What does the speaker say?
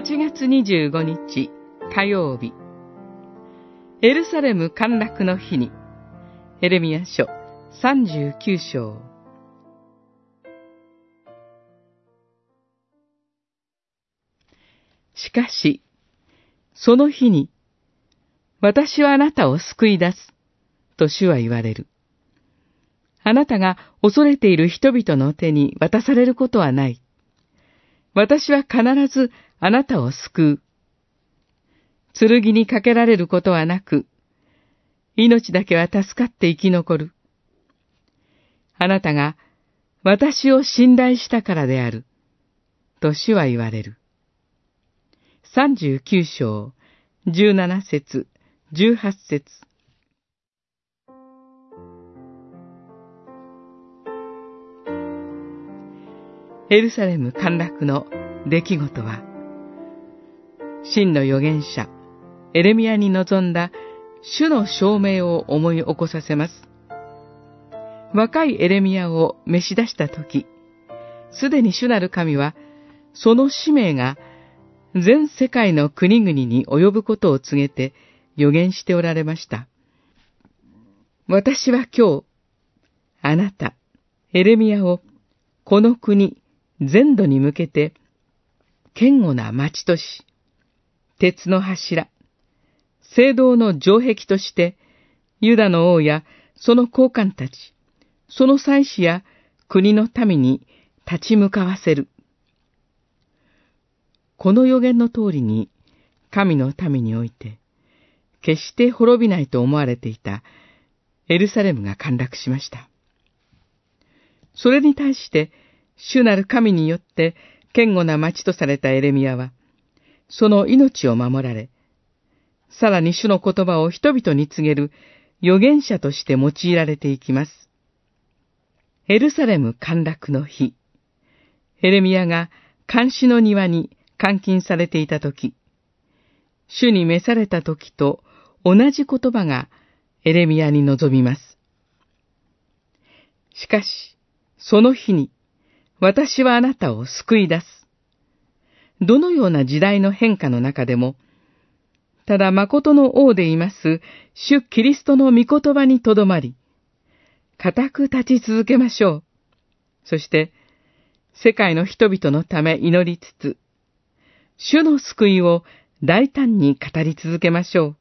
8月25日火曜日エルサレム陥落の日にエレミア書39章しかし、その日に、私はあなたを救い出す、と主は言われる。あなたが恐れている人々の手に渡されることはない。私は必ずあなたを救う。剣にかけられることはなく、命だけは助かって生き残る。あなたが私を信頼したからである。と主は言われる。39章、17節、18節エルサレム陥落の出来事は、真の預言者、エレミアに臨んだ主の証明を思い起こさせます。若いエレミアを召し出したとき、すでに主なる神は、その使命が全世界の国々に及ぶことを告げて予言しておられました。私は今日、あなた、エレミアをこの国、全土に向けて、堅固な町とし、鉄の柱、聖堂の城壁として、ユダの王やその高官たち、その祭司や国の民に立ち向かわせる。この予言の通りに、神の民において、決して滅びないと思われていたエルサレムが陥落しました。それに対して、主なる神によって堅固な町とされたエレミアは、その命を守られ、さらに主の言葉を人々に告げる預言者として用いられていきます。エルサレム陥落の日、エレミアが監視の庭に監禁されていた時、主に召された時と同じ言葉がエレミアに臨みます。しかし、その日に、私はあなたを救い出す。どのような時代の変化の中でも、ただ誠の王でいます、主キリストの御言葉にとどまり、固く立ち続けましょう。そして、世界の人々のため祈りつつ、主の救いを大胆に語り続けましょう。